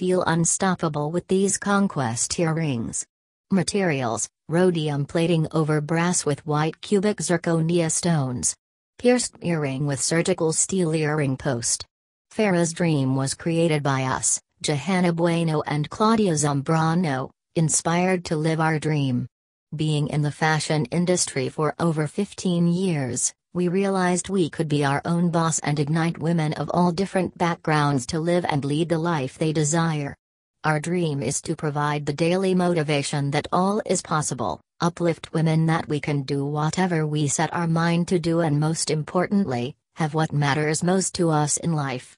feel unstoppable with these conquest earrings. Materials Rhodium plating over brass with white cubic zirconia stones. Pierced earring with surgical steel earring post. Farrah's dream was created by us, Johanna Bueno and Claudia Zambrano, inspired to live our dream. Being in the fashion industry for over 15 years, we realized we could be our own boss and ignite women of all different backgrounds to live and lead the life they desire. Our dream is to provide the daily motivation that all is possible, uplift women that we can do whatever we set our mind to do, and most importantly, have what matters most to us in life.